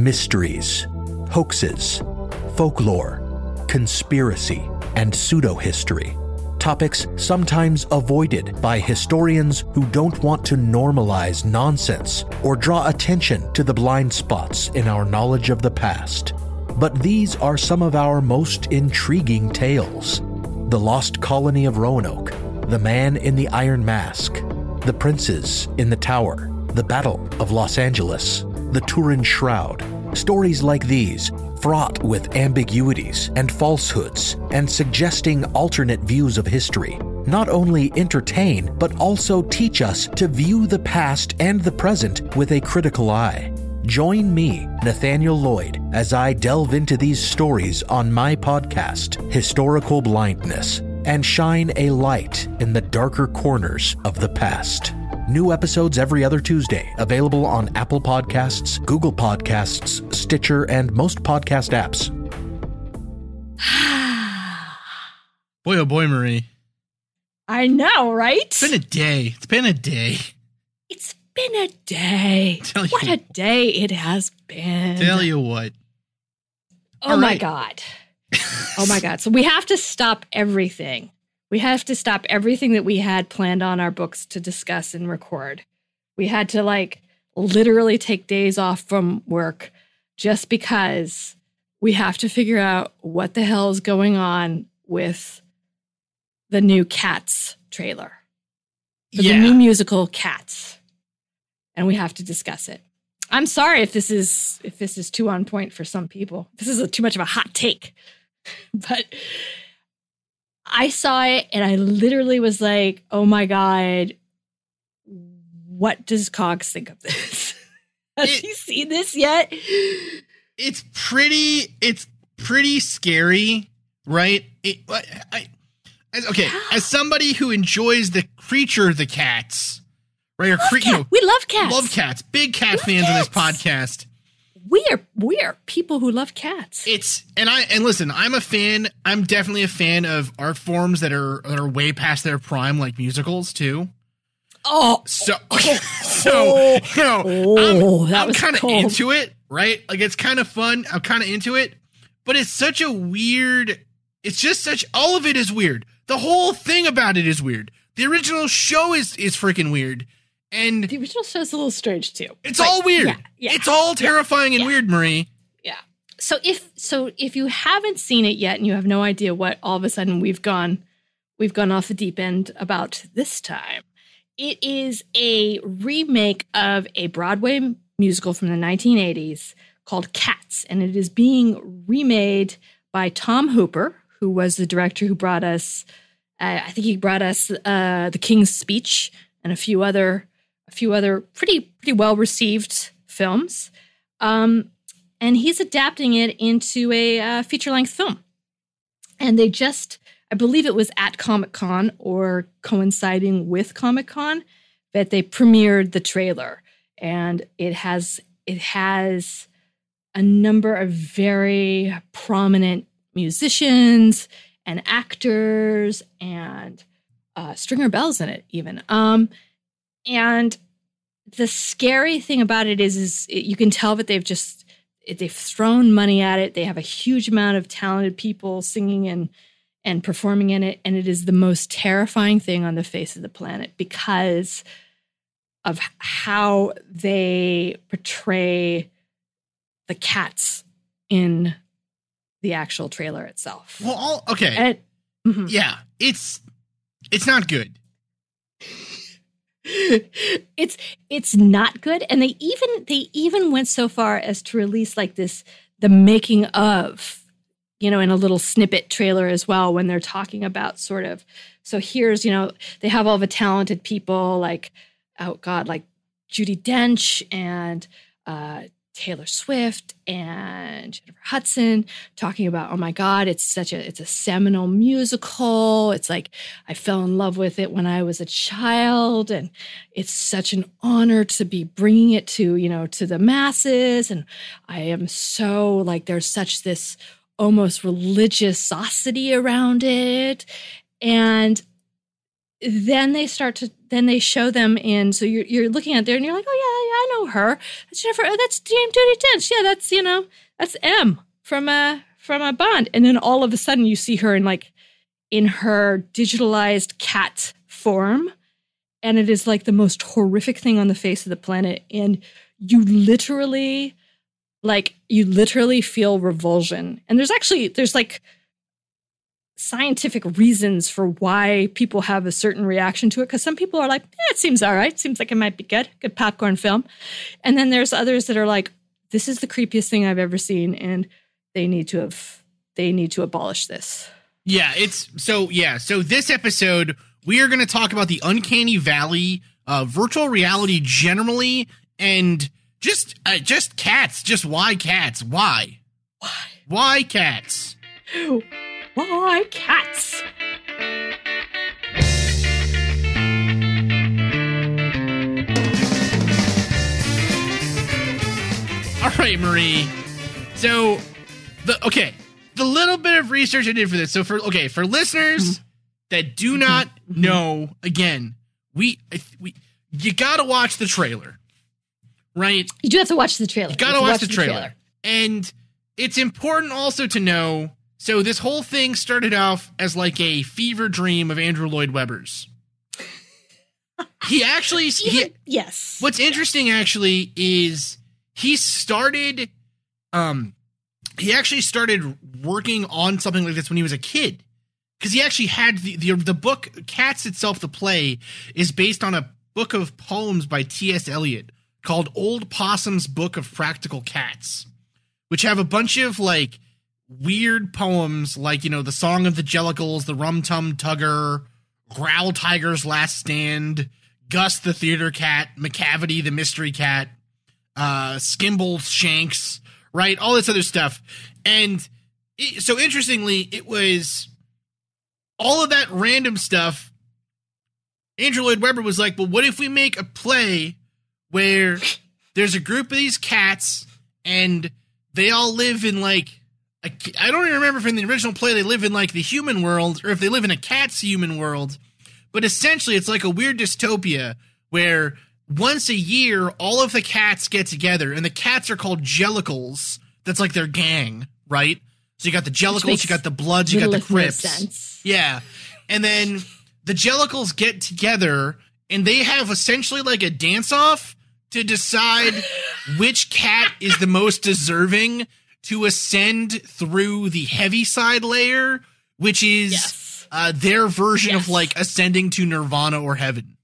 Mysteries, hoaxes, folklore, conspiracy, and pseudo-history. Topics sometimes avoided by historians who don't want to normalize nonsense or draw attention to the blind spots in our knowledge of the past. But these are some of our most intriguing tales. The Lost Colony of Roanoke, The Man in the Iron Mask, The Princes in the Tower, The Battle of Los Angeles, The Turin Shroud. Stories like these, fraught with ambiguities and falsehoods, and suggesting alternate views of history, not only entertain but also teach us to view the past and the present with a critical eye. Join me, Nathaniel Lloyd, as I delve into these stories on my podcast, Historical Blindness, and shine a light in the darker corners of the past. New episodes every other Tuesday, available on Apple Podcasts, Google Podcasts, Stitcher, and most podcast apps. Boy, oh boy, Marie. I know, right? It's been a day. It's been a day. It's been a day. Tell you what a day it has been. Tell you what. Oh All my right. God. oh my God. So we have to stop everything. We have to stop everything that we had planned on our books to discuss and record. We had to like literally take days off from work just because we have to figure out what the hell is going on with the new Cats trailer. Yeah. the new musical Cats. And we have to discuss it. I'm sorry if this is if this is too on point for some people. This is a, too much of a hot take. But I saw it and I literally was like, "Oh my god, what does Cogs think of this? Has It- he seen this yet?" it's pretty it's pretty scary right it, I, I, as, okay as somebody who enjoys the creature the cats right or cre- you know, we love cats. love cats big cat Love fans on this podcast We are we are people who love cats. it's and i and listen i'm a fan i'm definitely a fan of art forms that are that are way past their prime like musicals too. Oh, so oh. so you know Oh, i'm, I'm kind of into it right? Like it's kind of fun i'm kind of into it but it's such a weird it's just such all of it is weird. The whole thing about it is weird. The original show is is freaking weird and the original show's a little strange too. it's all weird Yeah, yeah. it's all terrifying and yeah. weird marie Yeah. So if so if you haven't seen it yet and you have no idea what all of a sudden we've gone we've gone off the deep end about this time. It is a remake of a Broadway musical from the 1980s called Cats and it is being remade by Tom Hooper who was the director who brought us uh, I think he brought us uh, The King's Speech and a few other a few other pretty pretty well received films. Um, and he's adapting it into a uh, feature length film. And they just, I believe it was at Comic Con or coinciding with Comic Con that they premiered the trailer, and it has it has a number of very prominent musicians and actors and uh, Stringer Bells in it even. Um, and the scary thing about it is, is it, you can tell that they've just they've thrown money at it. They have a huge amount of talented people singing and and performing in it, and it is the most terrifying thing on the face of the planet because of how they portray the cats in the actual trailer itself. well all okay And- mhm. yeah it's it's not good it's it's not good. And they even they even went so far as to release like this the making of you know in a little snippet trailer as well when they're talking about sort of so here's you know they have all the talented people like oh god like Judi Dench and uh Taylor Swift and Jennifer Hudson talking about, oh my God, it's such a it's a seminal musical. It's like I fell in love with it when I was a child, and it's such an honor to be bringing it to you know to the masses. And I am so like there's such this almost religiosity around it, and then they start to then they show them in so you're, you're looking at there and you're like oh yeah, yeah i know her. That's jennifer oh, that's james dench. Yeah that's you know that's m from a from a bond. And then all of a sudden you see her in like in her digitalized cat form. And it is like the most horrific thing on the face of the planet. And you literally like you literally feel revulsion. And there's actually there's like scientific reasons for why people have a certain reaction to it because some people are like eh, it seems all right seems like it might be good good popcorn film and then there's others that are like this is the creepiest thing i've ever seen and they need to have they need to abolish this Yeah, it's so yeah. So this episode, we are going to talk about the uncanny valley, uh, virtual reality generally, and just uh, just cats. Just why cats? Why? why Why cats? why cats All right, Marie. So the okay, the little bit of research I did for this. So for okay, for listeners mm-hmm. that do mm-hmm. not mm-hmm. know, again, we we you got to watch the trailer. Right? you do have to watch the trailer You got to have watch, the, trailer. And it's important also to know so this whole thing started off as like a fever dream of Andrew Lloyd Webber's. He actually he, yes What's interesting actually is he started um he actually started working on something like this when he was a kid. Cuz he actually had the, the the book Cats itself the play is based on a book of poems by T.S. Eliot called Old Possum's Book of Practical Cats, which have a bunch of like weird poems like, you know, the Song of the Jellicles, the Rum Tum Tugger, Growl Tiger's Last Stand, Gus the Theater Cat, Macavity the Mystery Cat, uh, Skimbleshanks, right? All this other stuff. And it, so interestingly, it was all of that random stuff. Andrew Lloyd Webber was like, well, what if we make a play where there's a group of these cats and they all live in like, a, I don't even remember if in the original play they live in like the human world or if they live in a cat's human world. But essentially, it's like a weird dystopia where once a year, all of the cats get together, and the cats are called Jellicles. That's like their gang, right? So you got the Jellicles, you got the Bloods, you got the Crips. Yeah. And then the Jellicles get together and they have essentially like a dance off to decide which cat is the most deserving to ascend through the Heaviside Layer, which is Yes. uh, their version of like ascending to nirvana or heaven.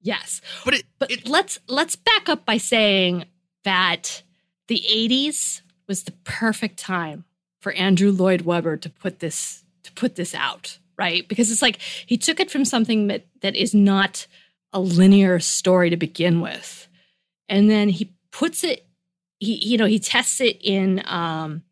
yes But it, But it let's let's back up by saying that the 80s was the perfect time for Andrew Lloyd Webber to put this to put this out, right? Because it's like he took it from something that that is not a linear story to begin with. And then he puts it he you know, he tests it in um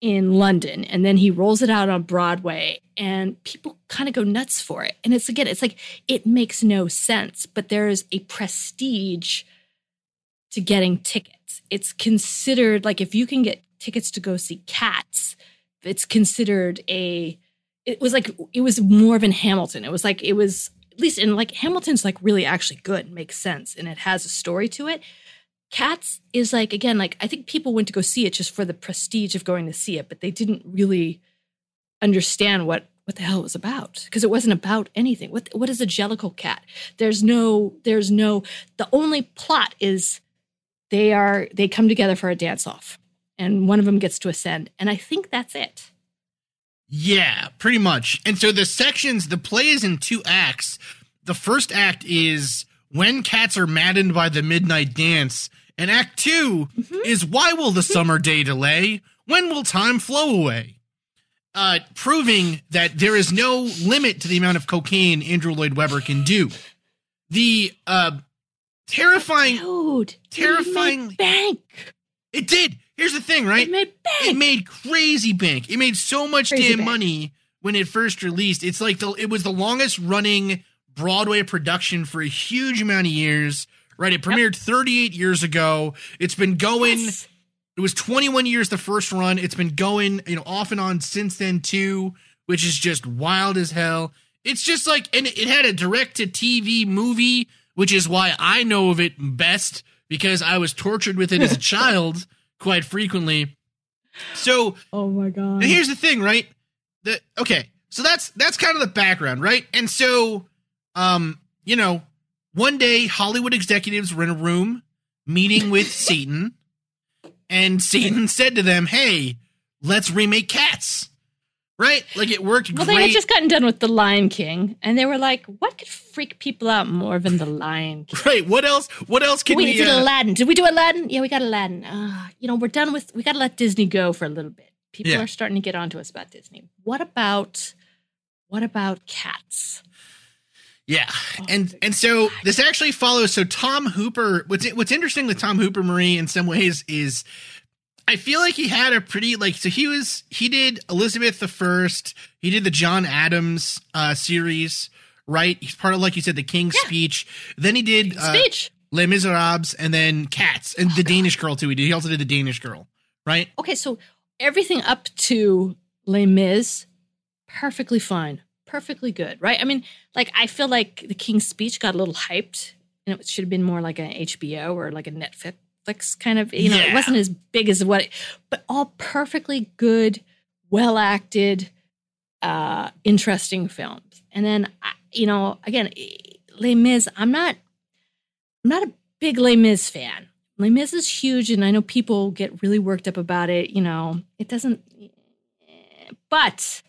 in London and then he rolls it out on Broadway and people kind of go nuts for it. And it's again, it's like it makes no sense, but there is a prestige to getting tickets. It's considered like if you can get tickets to go see cats, it's considered a it was like it was more of in Hamilton. It was like it was at least in like Hamilton's like really actually good, makes sense, and it has a story to it. Cats is like again, like I think people went to go see it just for the prestige of going to see it, but they didn't really understand what what the hell it was about because it wasn't about anything. What what is a jellicle cat? There's no there's no the only plot is they are they come together for a dance off and one of them gets to ascend and I think that's it. Yeah, pretty much. And so the sections, the play is in two acts. The first act is when cats are maddened by the midnight dance, and act 2 is why will the summer day delay? When will time flow away? Uh, proving that there is no limit to the amount of cocaine Andrew Lloyd Webber can do. The uh, terrifying Dude, Terrifying- bank. It did. Here's the thing, right? It made bank. It made crazy bank. It made so much Crazy damn bank. money when it first released. It's like the it was the longest running Broadway production for a huge amount of years. Right? It premiered 38 years ago. It's been going Yes. it was 21 years the first run. It's been going, you know, off and on since then too, which is just wild as hell. It's just like and it had a direct to TV movie, which is why I know of it best because I was tortured with it as a child quite frequently. So, Oh my god. and here's the thing, right? The okay, so that's that's kind of the background, right? And so, um, you know, one day Hollywood executives were in a room meeting with Satan, and Satan said to them, "Hey, let's remake Cats." Right? Like it worked Well, great. they had just gotten done with The Lion King, and they were like, "What could freak people out more than The Lion King?" right. What else? What else can we we? did uh, Aladdin. Did we do Aladdin? Yeah, we got Aladdin. Uh, you know, we're done with. We got to let Disney go for a little bit. People Yeah. are starting to get onto us about Disney. What about? What about cats? Yeah, Oh, and and so this actually follows. So Tom Hooper, what's what's interesting with Tom Hooper Marie in some ways is, I feel like he had a pretty like so he was he did Elizabeth the First, he did the John Adams uh series, right? He's part of like you said the King's Yeah. Speech. Then he did uh, Speech. Les Miserables, and then Cats, and the Danish Girl too. He did. He also did the Danish Girl, right? Okay, so everything up to Les Mis, perfectly fine, perfectly good, right? I mean, like I feel like the King's Speech got a little hyped, and it should have been more like an HBO or like a Netflix kind of. You know, Yeah. it wasn't as big as what, but all perfectly good, well acted, uh, interesting films. And then, I- you know, again, Les Mis. I'm not, I'm not a big Les Mis fan. Les Mis is huge, and I know people get really worked up about it. You know, it doesn't. But,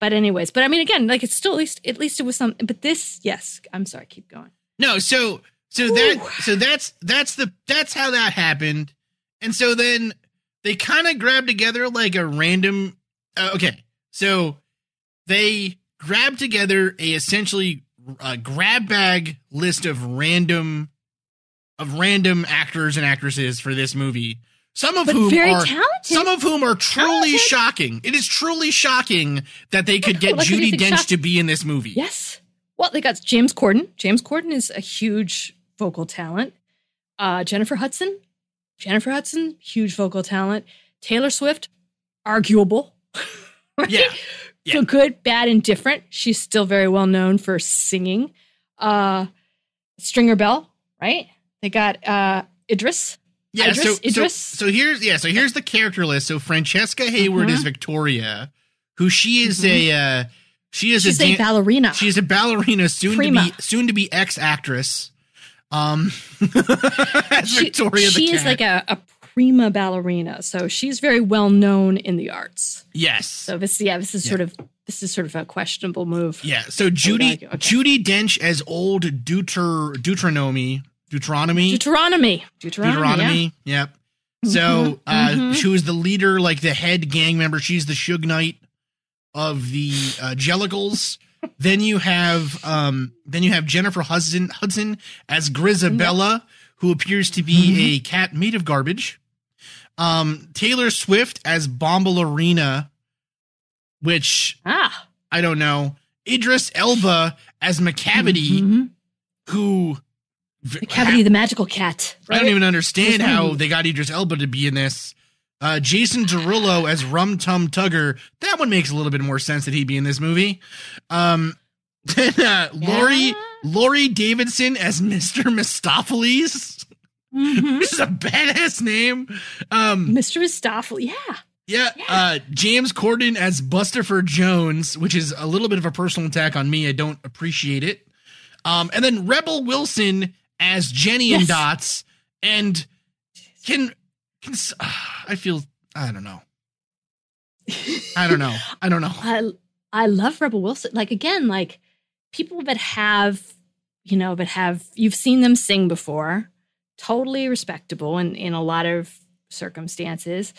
but anyways, but I mean, again, like it's still at least at least it was something. But this, yes, I'm sorry, keep going. No, so so that so that's that's the that's how that happened, and so then they kind of grabbed together like a random. Uh, okay, so they grabbed together a essentially a grab bag list of random of random actors and actresses for this movie. Some of But whom are talented. some of whom are truly Talented. shocking. It is truly shocking that they could get Judi Dench shock- to be in this movie. Yes. Well, they got James Corden. James Corden is a huge vocal talent. Uh, Jennifer Hudson. Jennifer Hudson, huge vocal talent. Taylor Swift, arguable. right? Yeah. Yeah. So good, bad, and different. She's still very well known for singing. Uh, Stringer Bell, right? They got uh, Idris. Yeah, Idris- so, so Idris? so here's yeah, so here's the character list. So Francesca Hayward Mhm. is Victoria, who she is a uh she is She's a, a dan- ballerina. she's a ballerina soon Prima. to be soon to be ex actress. Um as She- Victoria the she is like a, a prima ballerina, so she's very well known in the arts. Yes. So this, yeah, this is Yeah. sort of this is sort of a questionable move. yeah, so Judi okay. Judi Dench as old Deuter Deuteronomy Deuteronomy Deuteronomy, Deuteronomy, Deuteronomy. Yep. So Mhm, uh mhm. she was the leader, like the head gang member. She's the Suge Knight of the uh Jellicles. then you have um then you have Jennifer Hudson Hudson as Grizabella, who appears to be Mm-hmm. a cat made of garbage. Um Taylor Swift as Bombalurina, which Ah, I don't know. Idris Elba as Macavity, mhm. who cavity, the magical cat. I don't even understand how they got Idris Elba to be in this. Uh, Jason Derulo as Rum Tum Tugger. That one makes a little bit more sense that he'd be in this movie. Um, then uh, Laurie Yeah. Laurie Davidson as Mr. Mistoffelees, Mhm. which is a badass name. Um, Mr. Stoffel, yeah. yeah, uh, James Corden as Bustopher Jones, which is a little bit of a personal attack on me. I don't appreciate it. Um, and then Rebel Wilson as Jennyanydots, and can can s- uh, I feel I don't know. I don't know. I don't know. I I love Rebel Wilson. Like again, like people that have, you know, that have you've seen them sing before, totally respectable in in a lot of circumstances.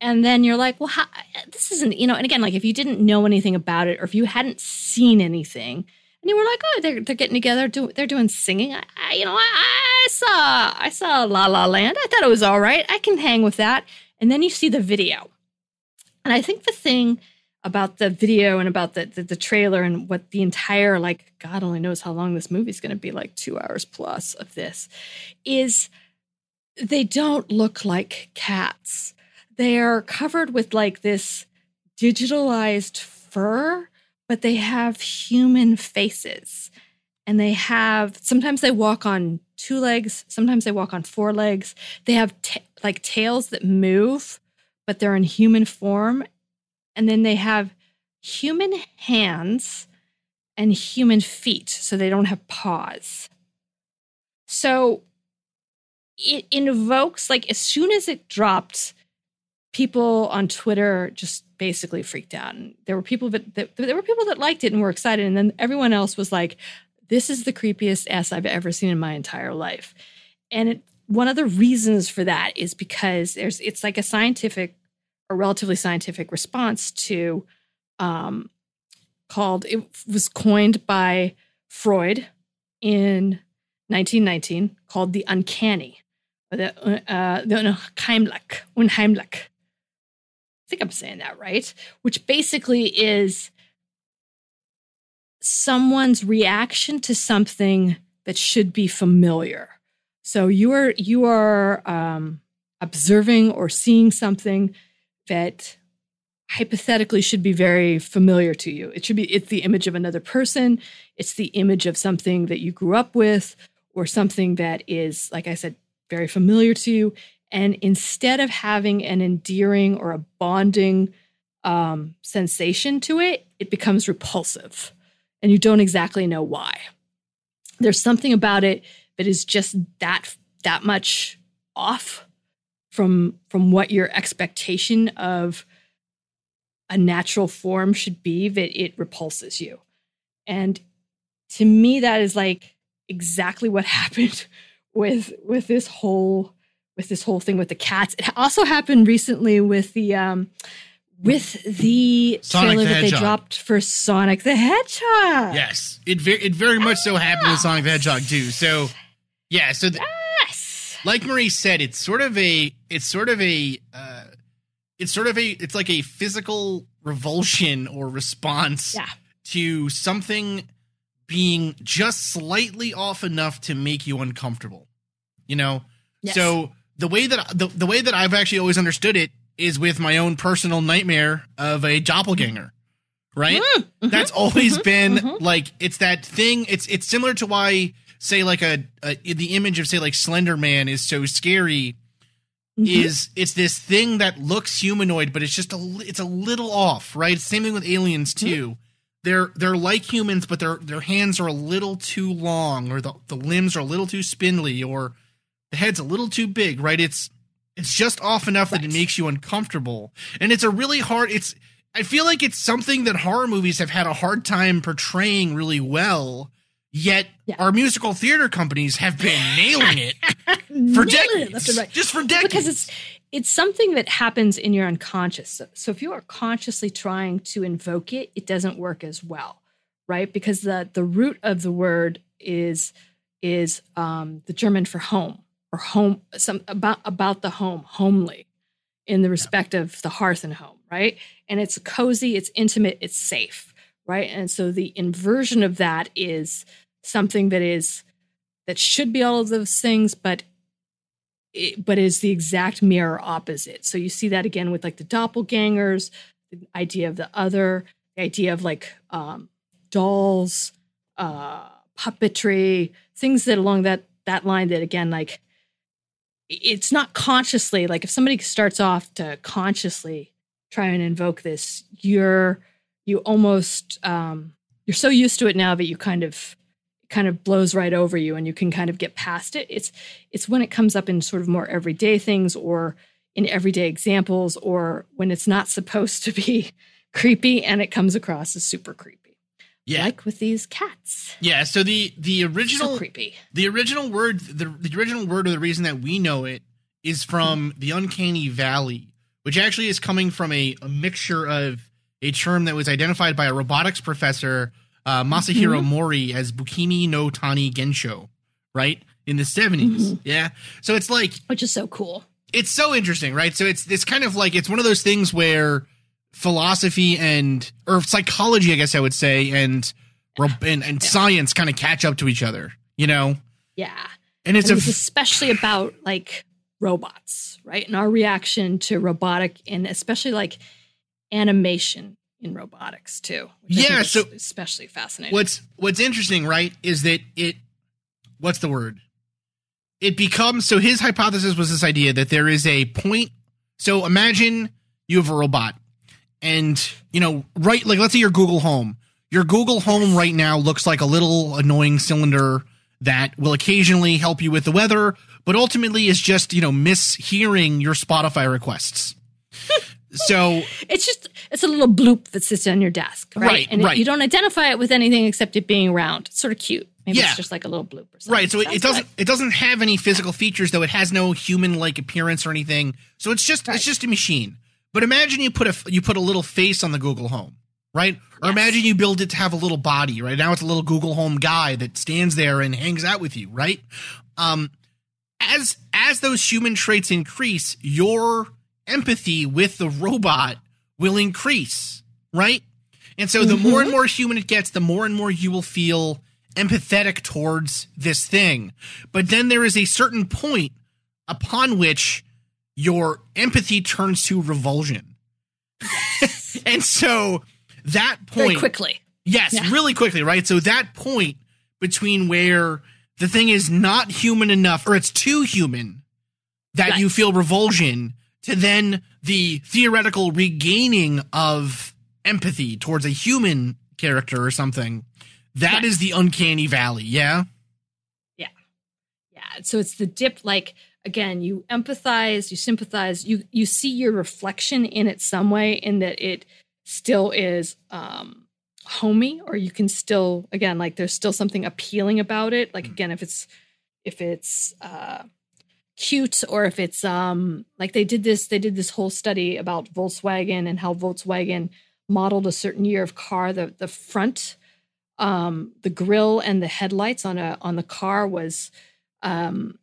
And then you're like, well, how, this isn't, you know, and again, like if you didn't know anything about it or if you hadn't seen anything, and you were like, oh, they're they're getting together, do, they're doing singing. I, I you know, I, I saw I saw La La Land. I thought it was all right. I can hang with that. And then you see the video, and I think the thing about the video and about the, the, the trailer and what the entire like God only knows how long this movie's going to be like two hours plus of this is they don't look like cats. They are covered with like this digitalized fur, but they have human faces. And they have sometimes they walk on two legs, sometimes they walk on four legs. They have t- like tails that move, but they're in human form. And then they have human hands and human feet, so they don't have paws. So it invokes like as soon as it dropped people on twitter just basically freaked out. And there were people that, that, there were people that liked it and were excited. And then everyone else was like this is the creepiest s i've ever seen in my entire life. And it, one of the reasons for that is because there's it's like a scientific a relatively scientific response to um called it was coined by freud in 1919 called the uncanny the uh, the unheimlich, unheimlich. Think I'm saying that right, which basically is someone's reaction to something that should be familiar. So you are you are um, observing or seeing something that hypothetically should be very familiar to you. It should be it's the image of another person, it's the image of something that you grew up with or something that is like I said very familiar to you. And instead of having an endearing or a bonding um, sensation to it, it becomes repulsive. And you don't exactly know why. There's something about it that is just that that much off from from what your expectation of a natural form should be that it repulses you. And to me that is like exactly what happened with with this whole with this whole thing with the cats. It also happened recently with the um with the Sonic trailer the that they dropped for Sonic the Hedgehog. Yes, it very it very much so happened with Sonic the Hedgehog too. So yeah, so th- Yes. like Marie said, it's sort of a it's sort of a uh, it's sort of a it's like a physical revulsion or response Yeah. to something being just slightly off enough to make you uncomfortable. You know, Yes. so the way that the, the way that I've actually always understood it is with my own personal nightmare of a doppelganger. Right? Mm-hmm. That's always been like it's that thing. It's it's similar to why say like a, a the image of say like Slender Man is so scary. Mm-hmm. Is it's this thing that looks humanoid, but it's just a it's a little off, right? Same thing with aliens Mm-hmm. too. They're they're like humans, but their their hands are a little too long, or the the limbs are a little too spindly, or the head's a little too big, right? It's it's just off enough that it makes you uncomfortable, and it's a really hard. It's I feel like it's something that horror movies have had a hard time portraying really well. Yet Yeah. our musical theater companies have been nailing it for it decades, and right. just for decades. because it's it's something that happens in your unconscious. So, so if you are consciously trying to invoke it, it doesn't work as well, right? Because the the root of the word is is um, the German for home or home, some about about the home, homely, in the respect of the hearth and home, right? And it's cozy, it's intimate, it's safe, right? And so the inversion of that is something that is that should be all of those things, but it, but is the exact mirror opposite. So you see that again with like the doppelgangers, the idea of the other, the idea of like um, dolls, uh, puppetry, things that along that that line that again like it's not consciously like if somebody starts off to consciously try and invoke this, you're you almost um, you're so used to it now that you kind of kind of blows right over you and you can kind of get past it. It's it's when it comes up in sort of more everyday things or in everyday examples or when it's not supposed to be creepy and it comes across as super creepy. Yeah, Like with these cats. yeah. So the the So original creepy. the original word the, the original word or the reason that we know it is from the uncanny valley which actually is coming from a, a mixture of a term that was identified by a robotics professor uh, Masahiro Mhm. Mori as Bukimi no Tani Gensho, right? In the 70s. Mhm. Yeah. So it's like, which is so cool. it's so interesting, right? So it's it's kind of like it's one of those things where philosophy and or psychology, I guess I would say, and and, and Yeah. science kind of catch up to each other, you know. Yeah. And it's and a it's especially about like robots, right? And our reaction to robotic and especially like animation in robotics too. which Yeah, so- especially fascinating. what's what's interesting, right, is that it what's the word? It becomes so his hypothesis was this idea that there is a point. So imagine you have a robot, and you know, right, like let's say your Google Home. Your Google Home right now looks like a little annoying cylinder that will occasionally help you with the weather, but ultimately is just you know mishearing your Spotify requests. so it's just it's a little bloop that sits on your desk, right? Right, and it- right. you don't identify it with anything except it being round. It's sort of cute. Maybe Yeah. it's just like a little bloop or something. Right, so it, it doesn't good. it doesn't have any physical features though. It has no human like appearance or anything. So it's just Right. it's just a machine. But imagine you put a you put a little face on the Google Home, right? Or imagine you build it to have a little body, right? Now it's a little Google Home guy that stands there and hangs out with you, right? Um as as those human traits increase, your empathy with the robot will increase, right? And so the more and more human it gets, the more and more you will feel empathetic towards this thing. But then there is a certain point upon which your empathy turns to revulsion. and so that very point quickly. Yes, Yeah. really quickly, right? So that point between where the thing is not human enough or it's too human that Right. you feel revulsion to then the theoretical regaining of empathy towards a human character or something. That is Right. the uncanny valley, yeah? yeah? Yeah. So it's the dip like again, you empathize, you sympathize, you you see your reflection in it some way in that it still is um homey or you can still again like there's still something appealing about it. Like again if it's if it's uh cute or if it's um like they did this they did this whole study about Volkswagen and how Volkswagen modeled a certain year of car the the front um the grill and the headlights on a on the car was um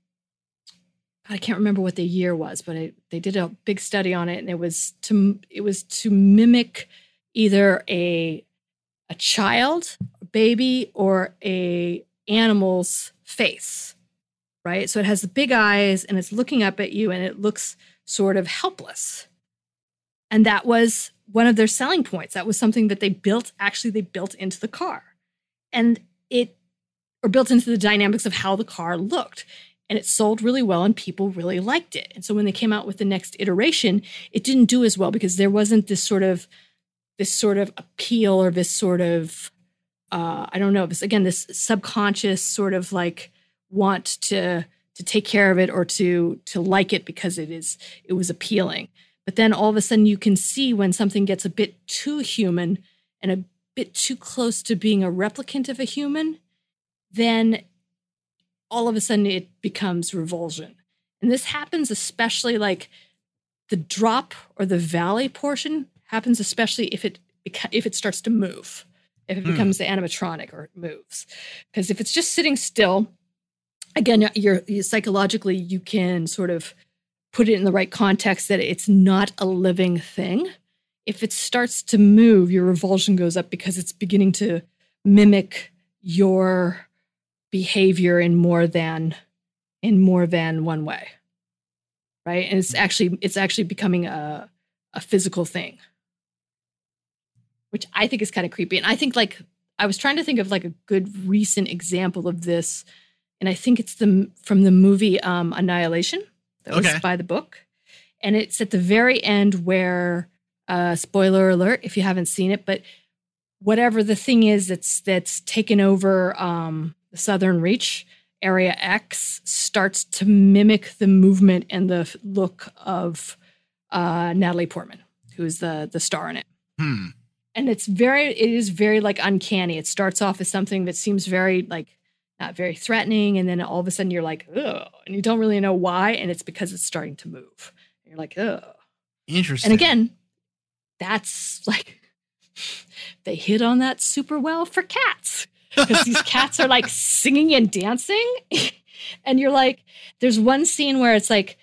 I can't remember what the year was, but it, they did a big study on it, and it was to it was to mimic either a a child, a baby, or a animal's face, right? So it has the big eyes, and it's looking up at you, and it looks sort of helpless. And that was one of their selling points. That was something that they built. Actually, they built into the car, and it or built into the dynamics of how the car looked and it sold really well and people really liked it. And so when they came out with the next iteration, it didn't do as well because there wasn't this sort of this sort of appeal or this sort of uh, I don't know, this again, this subconscious sort of like want to to take care of it or to to like it because it is it was appealing. But then all of a sudden you can see when something gets a bit too human and a bit too close to being a replicant of a human, then all of a sudden it becomes revulsion. And this happens especially like the drop or the valley portion happens especially if it if it starts to move, if it Hmm. becomes the animatronic or it moves. Because if it's just sitting still, again, you're, you psychologically you can sort of put it in the right context that it's not a living thing. If it starts to move, your revulsion goes up because it's beginning to mimic your behavior in more than in more than one way right? And it's actually it's actually becoming a a physical thing. Which i think is kind of creepy. And i think like i was trying to think of like a good recent example of this and i think it's the from the movie um annihilation that was Okay. by the book. And it's at the very end where uh spoiler alert if you haven't seen it but whatever the thing is that's that's taken over um the southern reach area x starts to mimic the movement and the look of uh natalie portman who's the the star in it. Hmm. and it's very it is very like uncanny. It starts off as something that seems very like not very threatening and then all of a sudden you're like oh and you don't really know why and it's because it's starting to move. You're like oh Interesting. and again that's like they hit on that super well for cats because these cats are like singing and dancing. and you're like, there's one scene where it's like,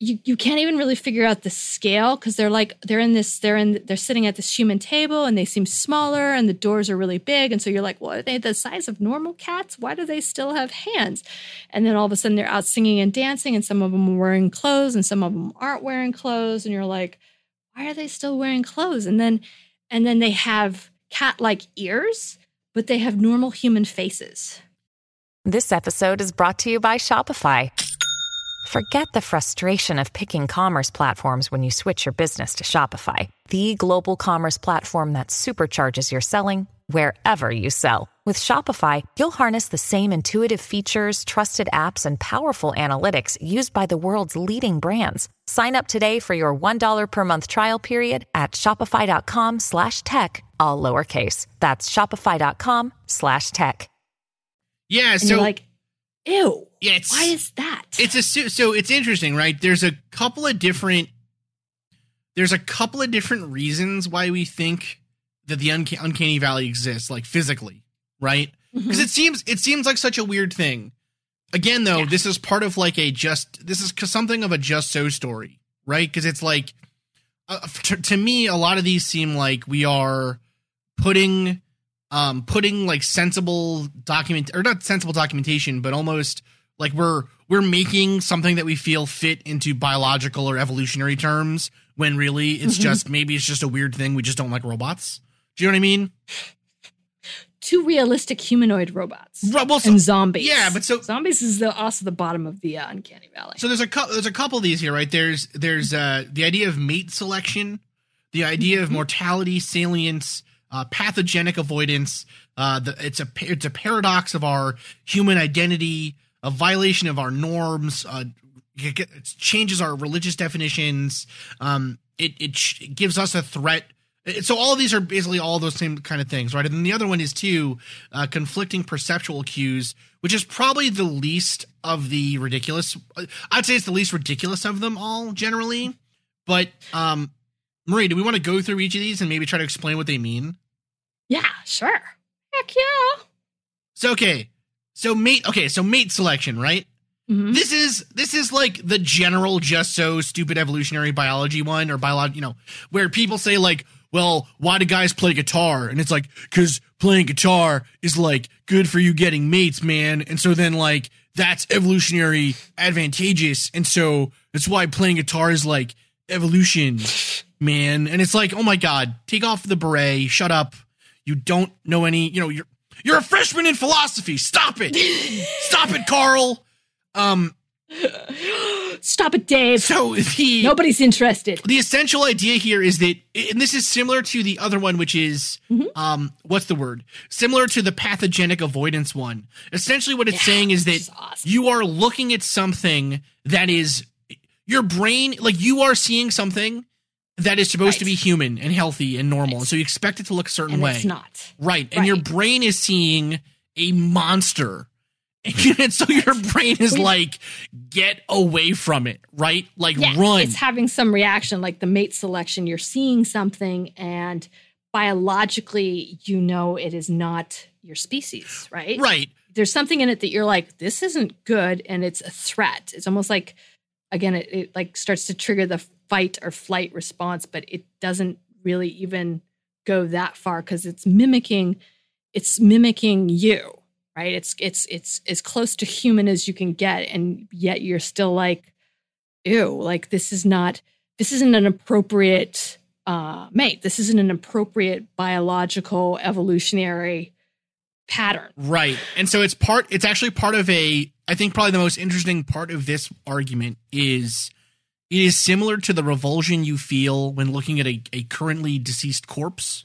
you, you can't even really figure out the scale because they're like they're in this they're in they're sitting at this human table and they seem smaller and the doors are really big. And so you're like well are they the size of normal cats? Why do they still have hands? And then all of a sudden they're out singing and dancing and some of them are wearing clothes and some of them aren't wearing clothes. And you're like why are they still wearing clothes? And then and then they have cat like ears but they have normal human faces This episode is brought to you by Shopify. Forget the frustration of picking commerce platforms when you switch your business to Shopify, the global commerce platform that supercharges your selling wherever you sell. With Shopify, you'll harness the same intuitive features, trusted apps, and powerful analytics used by the world's leading brands. Sign up today for your $1 per month trial period at shopify.com slash tech, all lowercase. That's shopify.com slash tech. Yeah, and so you're like ew yeah, it's, why is that it's a so it's interesting, right? There's a couple of different there's a couple of different reasons why we think that the unca- uncanny valley exists, like physically, right? Because it seems it seems like such a weird thing. Again, though, Yeah. this is part of like a just this is something of a just so story, right? Because it's like uh, to, to me, a lot of these seem like we are putting um putting like sensible document or not sensible documentation, but almost like we're we're making something that we feel fit into biological or evolutionary terms when really it's Mhm. just maybe it's just a weird thing we just don't like robots. Do you know what I mean? Two realistic humanoid robots well, so- and zombies. yeah, but so- zombies is the, also the bottom of the uh, uncanny valley. So there's a couple. There's a couple of these here, right? There's there's uh, the idea of mate selection, the idea of mortality, salience, uh, pathogenic avoidance. Uh, the, it's a it's a paradox of our human identity, a violation of our norms. Uh, it it changes our religious definitions. Um, it it, sh- it gives us a threat. So all of these are basically all those same kind of things, right? And then the other one is too uh, conflicting perceptual cues, which is probably the least of the ridiculous. I'd say it's the least ridiculous of them all, generally. But um, Marie, do we want to go through each of these and maybe try to explain what they mean? yeah, sure. Heck yeah. So okay, so mate. Okay, so mate selection, right? Mhm. This is this is like the general just so stupid evolutionary biology one or biology, you know, where people say like, well, why do guys play guitar? And it's like, cause playing guitar is like good for you getting mates, man. And so then like that's evolutionary advantageous. And so that's why playing guitar is like evolution, man. And it's like, oh my God, take off the beret, shut up. You don't know any, you know, you're you're a freshman in philosophy. Stop it. Stop it, Carl. Um, Stop it, Dave. so the Nobody's interested. the essential idea here is that, and this is similar to the other one, which is, Mm-hmm. um, what's the word? Similar to the pathogenic avoidance one. Essentially, what it's Yeah, saying is that awesome. you are looking at something that is your brain, like you are seeing something that is supposed to be human and healthy and normal, Right. so you expect it to look a certain And way. it's not. Right. And your brain is seeing a monster. And so your brain is like, get away from it, right? Like, Yeah, run. it's having some reaction, like the mate selection. You're seeing something, and biologically, you know it is not your species, right? right. There's something in it that you're like, this isn't good, and it's a threat. It's almost like, again, it, it like starts to trigger the fight or flight response, but it doesn't really even go that far because it's mimicking, it's mimicking you, right? It's it's it's as close to human as you can get, and yet you're still like, ew, like this is not, this isn't an appropriate uh, mate. This isn't an appropriate biological evolutionary pattern. Right. And so it's part, it's actually part of a, I think probably the most interesting part of this argument is it is similar to the revulsion you feel when looking at a, a currently deceased corpse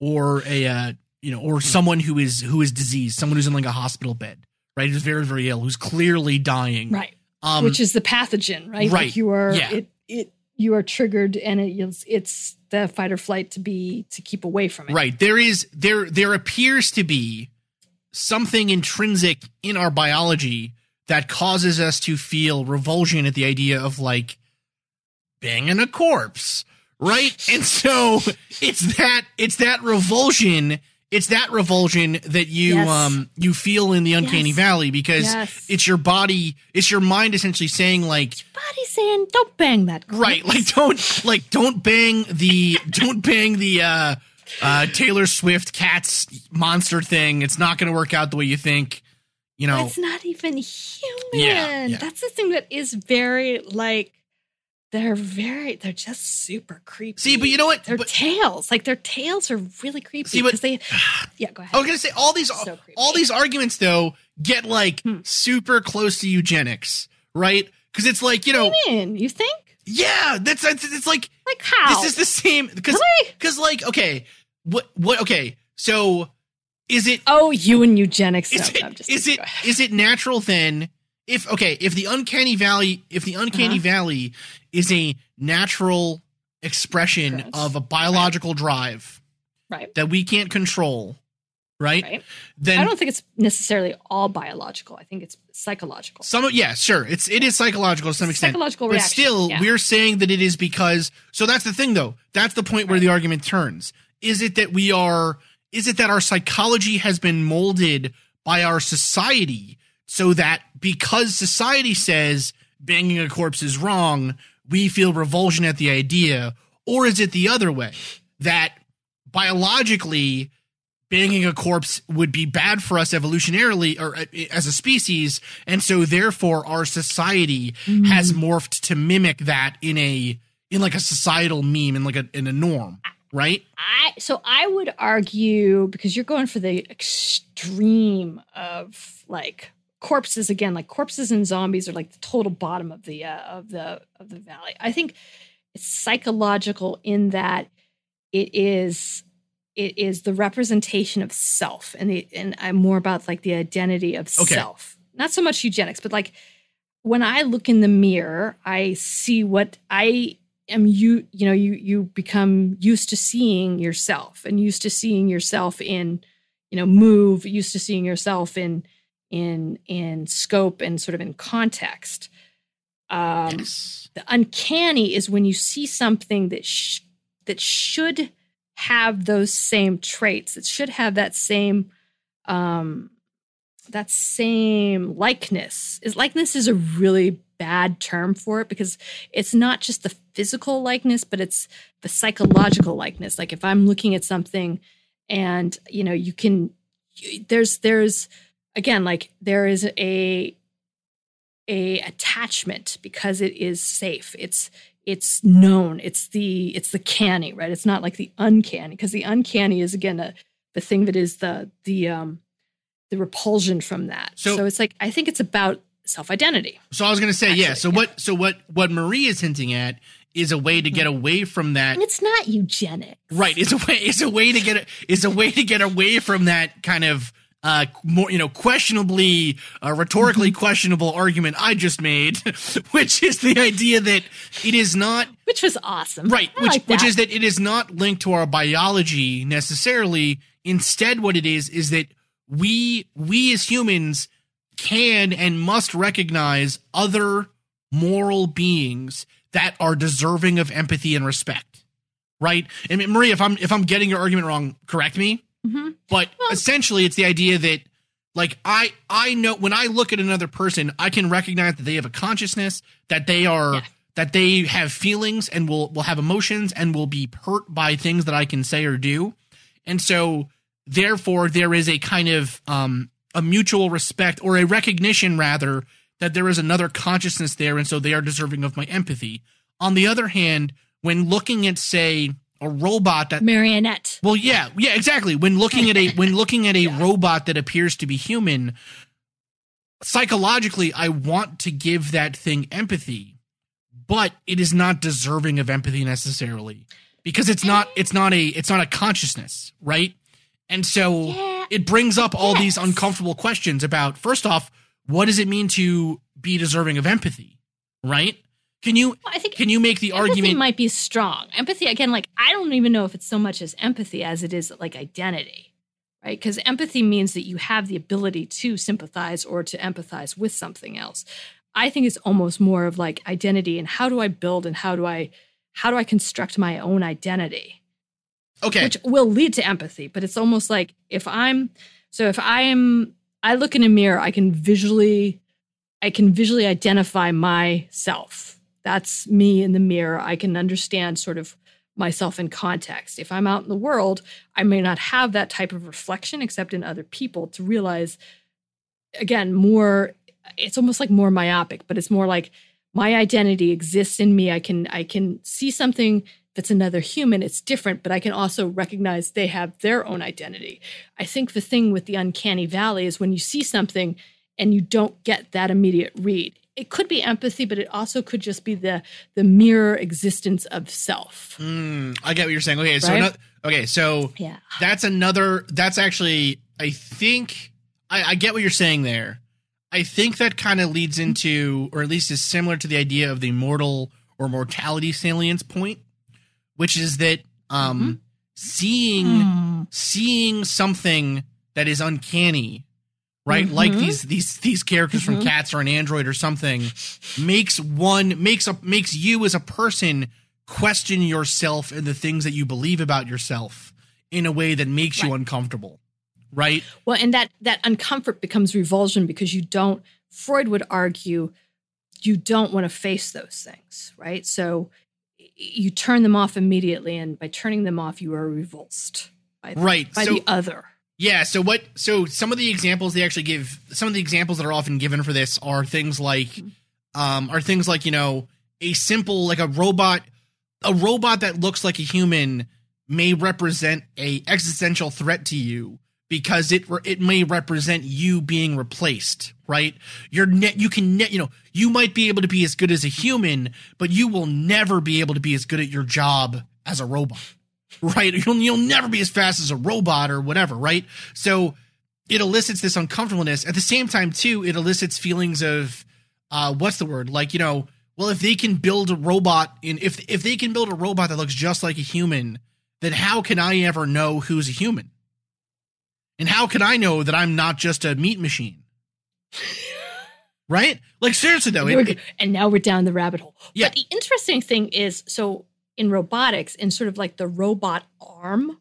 or a, uh, you know, or someone who is, who is diseased, someone who's in like a hospital bed, right? Who's very, very ill, who's clearly dying. Right. Um, which is the pathogen, right? right. Like you are Yeah. it it you are triggered and it, it's it's the fight or flight to be to keep away from it. Right. There is there there appears to be something intrinsic in our biology that causes us to feel revulsion at the idea of like banging a corpse, right? And so it's that it's that revulsion. It's that revulsion that you Yes. um you feel in the uncanny Yes. valley because Yes. it's your body, it's your mind essentially saying like Body saying, "Don't bang that." right, like don't like don't bang the don't bang the uh uh Taylor Swift cats monster thing. It's not going to work out the way you think. You know, It's not even human. Yeah, yeah. That's the thing that is very like they're very they're just super creepy. See, but you know what? Their But- tails, like their tails are really creepy See, but- because they Yeah, go ahead. I was gonna say all these So all these arguments though get like Hmm. super close to eugenics, right? Because it's like you know, Man, you think? yeah, that's, that's it's like Like how? this is the same because Really? because like okay, what what okay, so is it Oh, you and eugenics. is No, it I'm just is it is it natural then? If okay, if the uncanny valley if the uncanny Uh-huh. valley is a natural expression Correct. of a biological drive right? that we can't control, right? Right. Then I don't think it's necessarily all biological. I think it's psychological. Some yeah, sure. It's it is psychological to some extent. Psychological but reaction, still, yeah. we're saying that it is because. So that's the thing, though. That's the point where the argument turns. Is it that we are? Is it that our psychology has been molded by our society, so that because society says banging a corpse is wrong, we feel revulsion at the idea, or is it the other way? That biologically banging a corpse would be bad for us evolutionarily or uh, as a species and so therefore our society has morphed to mimic that in a in like a societal meme in like a in a norm right? I so I would argue because you're going for the extreme of like corpses again, like corpses and zombies are like the total bottom of the uh, of the of the valley. I think it's psychological in that it is it is the representation of self and the and I'm more about like the identity of Okay. self. Not so much eugenics, but like when I look in the mirror, I see what I am you you know you you become used to seeing yourself and used to seeing yourself in you know move used to seeing yourself in in in scope and sort of in context. Um yes. the uncanny is when you see something that sh- that should have those same traits it should have that same um that same likeness. Is likeness is a really bad term for it because it's not just the physical likeness but it's the psychological likeness. Like if i'm looking at something and you know you can there's there's again like there is a a attachment because it is safe it's it's known it's the it's the canny right it's not like the uncanny because the uncanny is again a, the thing that is the the um the repulsion from that So- so, it's like i think it's about self-identity so i was gonna say yeah so yeah. what so what what marie is hinting at is a way to get away from that and it's not eugenics Right. It's a way. It's a way to get. It's a way to get away from that kind of uh more you know questionably uh, rhetorically Mm-hmm. questionable argument I just made, which is the idea that it is not which was awesome right. I Which like which is that it is not linked to our biology necessarily. Instead, what it is is that we we as humans can and must recognize other moral beings that are deserving of empathy and respect. Right? And Maria, if I'm if I'm getting your argument wrong, correct me. Mhm. But essentially it's the idea that like I I know when I look at another person, I can recognize that they have a consciousness, that they are Yeah. that they have feelings and will will have emotions and will be hurt by things that I can say or do. And so therefore there is a kind of um a mutual respect or a recognition rather that there is another consciousness there and so they are deserving of my empathy. On the other hand, when looking at say a robot that marionette well, yeah, yeah, exactly. When looking at a when looking at a robot that appears to be human, psychologically, I want to give that thing empathy, but it is not deserving of empathy necessarily because it's not it's not a it's not a consciousness, right? And so Yeah, it brings up all these uncomfortable questions about first off, what does it mean to be deserving of empathy, right? Can you Well, I think can you make the argument? empathy argument might be strong. Empathy, again, like I don't even know if it's so much as empathy as it is like identity, right? Because empathy means that you have the ability to sympathize or to empathize with something else. I think it's almost more of like identity and how do I build and how do I how do I construct my own identity? Okay. Which will lead to empathy, but it's almost like if I'm so if I am I look in a mirror, I can visually I can visually identify myself. That's me in the mirror. I can understand sort of myself in context. If I'm out in the world, I may not have that type of reflection except in other people to realize again more it's almost like more myopic, but it's more like my identity exists in me. I can I can see something that's another human. It's different, but I can also recognize they have their own identity. I think the thing with the uncanny valley is when you see something and you don't get that immediate read. It could be empathy, but it also could just be the the mirror existence of self. Mm, I get what you're saying. Okay, so Right? okay, so Yeah. that's another. That's actually, I think, I, I get what you're saying there. I think that kind of leads into, or at least is similar to the idea of the mortal or mortality salience point, which is that um, seeing seeing something that is uncanny, right? Like Mhm. these these these characters from Mhm. Cats or an android or something, makes one makes a makes you as a person question yourself and the things that you believe about yourself in a way that makes you uncomfortable, right? Well, and that that uncomfort becomes revulsion because you don't. Freud would argue you don't want to face those things, right? So you turn them off immediately, and by turning them off, you are revulsed by the, Right. by so the other. Yeah, so what so some of the examples they actually give some of the examples that are often given for this are things like um are things like, you know, a simple like a robot a robot that looks like a human may represent a existential threat to you because it re- it may represent you being replaced, right? You're net you can ne- you know, you might be able to be as good as a human, but you will never be able to be as good at your job as a robot right? You'll, you'll never be as fast as a robot or whatever, right? So it elicits this uncomfortableness. At the same time, too, it elicits feelings of uh, what's the word? Like you know, well, if they can build a robot in if if they can build a robot that looks just like a human, then how can I ever know who's a human? And how can I know that I'm not just a meat machine? right? Like seriously though, it- it- and now we're down the rabbit hole. Yeah. But the interesting thing is, so in robotics, in sort of like the robot arm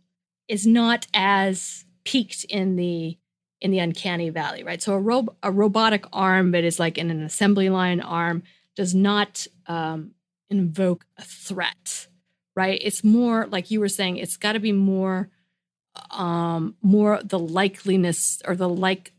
is not as peaked in the in the uncanny valley, right? So a rob a robotic arm that is like in an assembly line arm does not um, invoke a threat, right? It's more like you were saying. It's got to be more, um, more the likeliness or the like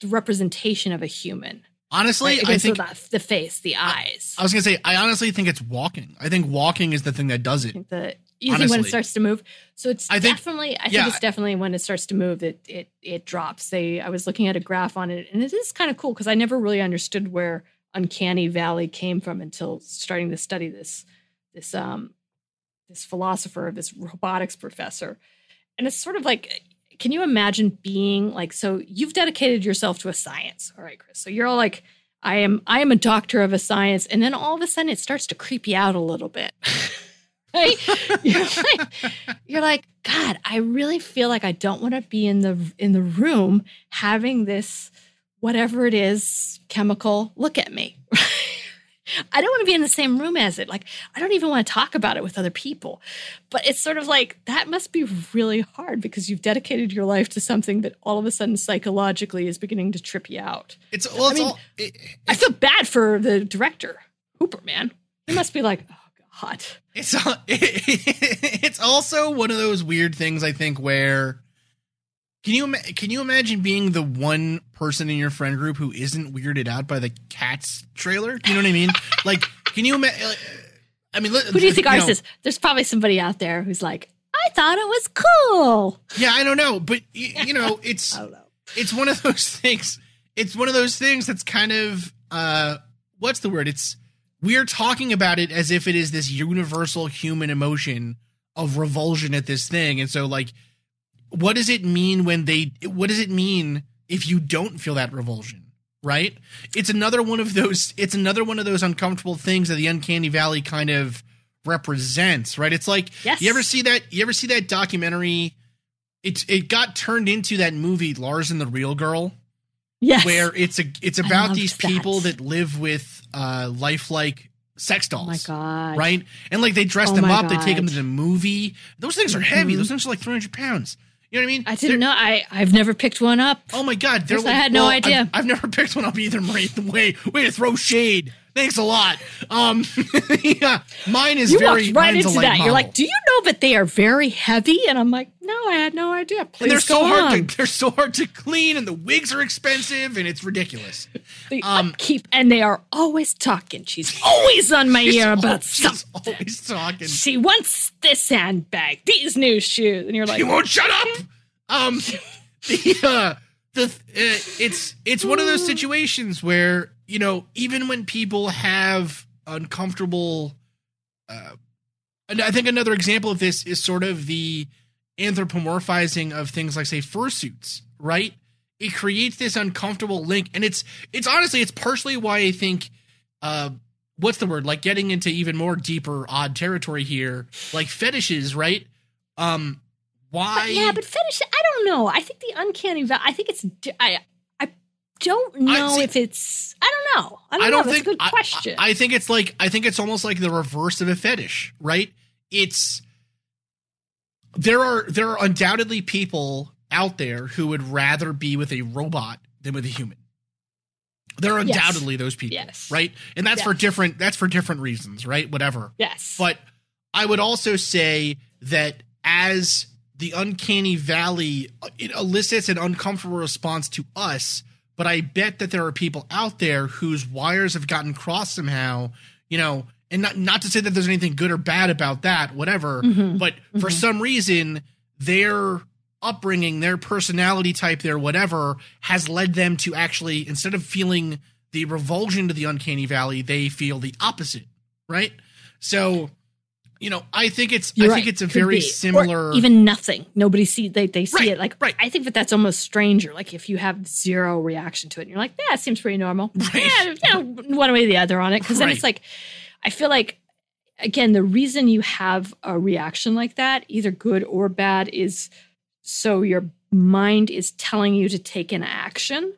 the representation of a human. Honestly, Right? I think the, the face, the eyes. I was gonna say I honestly think it's walking. I think walking is the thing that does I it. think the you think when it starts to move. So it's I think- definitely. I yeah. think it's definitely when it starts to move that it it drops. They I was looking at a graph on it, and it is kind of cool because I never really understood where uncanny valley came from until starting to study this this um this philosopher, this robotics professor, and it's sort of like. Can you imagine being like so you've dedicated yourself to a science. All right chris. So you're all like i am i am a doctor of a science. And then all of a sudden it starts to creep you out a little bit. Right? You're like, you're like god i really feel like i don't want to be in the in the room having this whatever it is chemical look at me i don't want to be in the same room as it like i don't even want to talk about it with other people. But it's sort of like that must be really hard because you've dedicated your life to something that all of a sudden psychologically is beginning to trip you out. It's well, it's mean, all. It, i feel bad for the director hooper man. He must be like oh god. It's it's also one of those weird things I think where can you can you imagine being the one person in your friend group who isn't weirded out by the Cats trailer? Do you know what I mean? like, can you imagine? I mean, Who do you think is? There's probably somebody out there who's like, I thought it was cool. Yeah, I don't know, but y- you know, it's I don't know. it's one of those things. It's one of those things that's kind of uh what's the word? It's we're talking about it as if it is this universal human emotion of revulsion at this thing. And so like what does it mean when they what does it mean if you don't feel that revulsion? Right? It's another one of those it's another one of those uncomfortable things that the uncanny valley kind of represents, right? It's like Yes. you ever see that you ever see that documentary it it got turned into that movie Lars and the Real Girl Yes. where it's a it's about these that. people that live with uh lifelike sex Oh my dolls. god. right? And like they dress Oh them up, they take them to the movie. Those things are heavy. Mhm. Those things are like 300 pounds. You know what I mean? I didn't know. I I've never picked one up. Oh my god, they're Guess I had no well, idea. I've, I've never picked one up either, Marie. Way, way to throw shade. Thanks a lot. Um, yeah, mine is you very walked right into that. You're like, do you know that they are very heavy? And I'm like, no, I had no idea. Please and they're so hard on. to they're so hard to clean, and the wigs are expensive, and it's ridiculous. The um, upkeep, and they are always talking. She's always on my ear about she's something. always talking. She wants this handbag, these new shoes, and you're like, you won't shut up. Um, the uh, the uh, it's it's one of those situations where you know even when people have uncomfortable. Uh, and I think another example of this is sort of the anthropomorphizing of things like say fursuits, right? It creates this uncomfortable link, and it's it's honestly it's partially why I think. Uh, what's the word like getting into even more deeper odd territory here like fetishes right um why But yeah, but fetish. I don't know. I think the uncanny. I think it's. I don't know see- if it's. I don't know. I don't, I know. don't That's think a good question. I, I think it's like I think it's almost like the reverse of a fetish, right? It's there are there are undoubtedly people out there who would rather be with a robot than with a human. There are Yes. undoubtedly those people, Yes. right? And that's for different that's for different reasons, right? Whatever. yes, But I would also say that as the uncanny valley uh, it elicits an uncomfortable response to us, but I bet that there are people out there whose wires have gotten crossed somehow, you know, and not not to say that there's anything good or bad about that, whatever, Mhm. but for some reason their upbringing, their personality type, their whatever has led them to actually instead of feeling the revulsion to the uncanny valley, they feel the opposite, right? So, you know, I think it's You're I think right. it's a Could very be. similar Or even nothing. Nobody see they they see Right, it like right. I think that that's almost stranger. Like if you have zero reaction to it, and you're like, yeah, it seems pretty normal. Right. Yeah, you know, one way or the other on it. Because then it's like, I feel like again the reason you have a reaction like that, either good or bad, is so your mind is telling you to take an action,